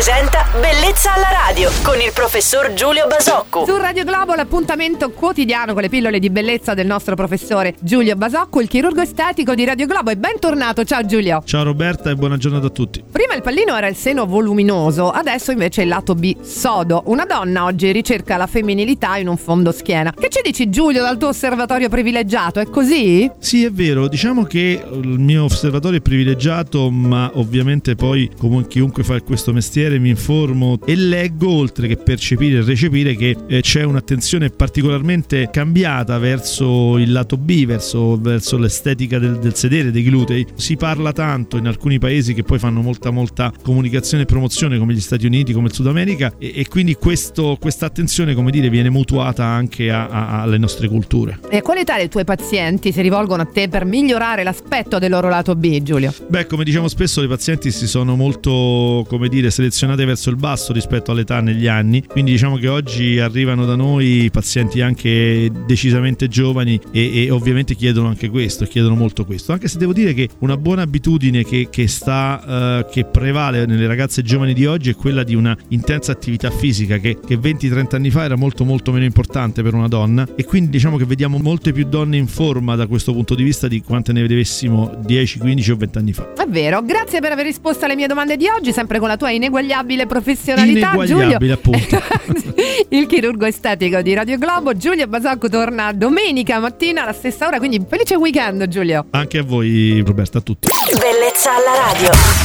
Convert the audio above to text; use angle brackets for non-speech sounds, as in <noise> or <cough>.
presenta Bellezza alla radio con il professor Giulio Basocco. Su Radio Globo l'appuntamento quotidiano con le pillole di bellezza del nostro professore Giulio Basocco, il chirurgo estetico di Radio Globo. E bentornato, ciao Giulio. Ciao Roberta e buona giornata a tutti. Prima il pallino era il seno voluminoso, adesso invece è il lato B sodo. Una donna oggi ricerca la femminilità in un fondo schiena. Che ci dici Giulio dal tuo osservatorio privilegiato? È così? Sì, è vero, diciamo che il mio osservatorio è privilegiato, ma ovviamente poi come chiunque fa questo mestiere mi informo e leggo oltre che percepire e recepire che eh, c'è un'attenzione particolarmente cambiata verso il lato B, verso, verso l'estetica del, del, sedere, dei glutei. Si parla tanto in alcuni paesi che poi fanno molta molta comunicazione e promozione come gli Stati Uniti, come il Sud America e, e quindi questo, questa attenzione come dire viene mutuata anche a, a, alle nostre culture. E quale età i tuoi pazienti si rivolgono a te per migliorare l'aspetto del loro lato B, Giulio? Beh, come diciamo spesso, le pazienti si sono molto, come dire, selezionate verso il basso rispetto all'età negli anni, quindi diciamo che oggi arrivano da noi pazienti anche decisamente giovani e, e ovviamente chiedono anche questo, chiedono molto questo, anche se devo dire che una buona abitudine che, che sta, uh, che prevale nelle ragazze giovani di oggi è quella di una intensa attività fisica che, che 20-30 anni fa era molto molto meno importante per una donna. E quindi diciamo che vediamo molte più donne in forma da questo punto di vista di quante ne vedessimo 10, 15 o 20 anni fa. È vero, grazie per aver risposto alle mie domande di oggi, sempre con la tua ineguagliabile professionalità. Ineguagliabile, Giulio. appunto. <laughs> Il chirurgo estetico di Radio Globo, Giulio Basacco, torna domenica mattina alla stessa ora, quindi felice weekend Giulio. Anche a voi Roberta, a tutti. Bellezza alla radio.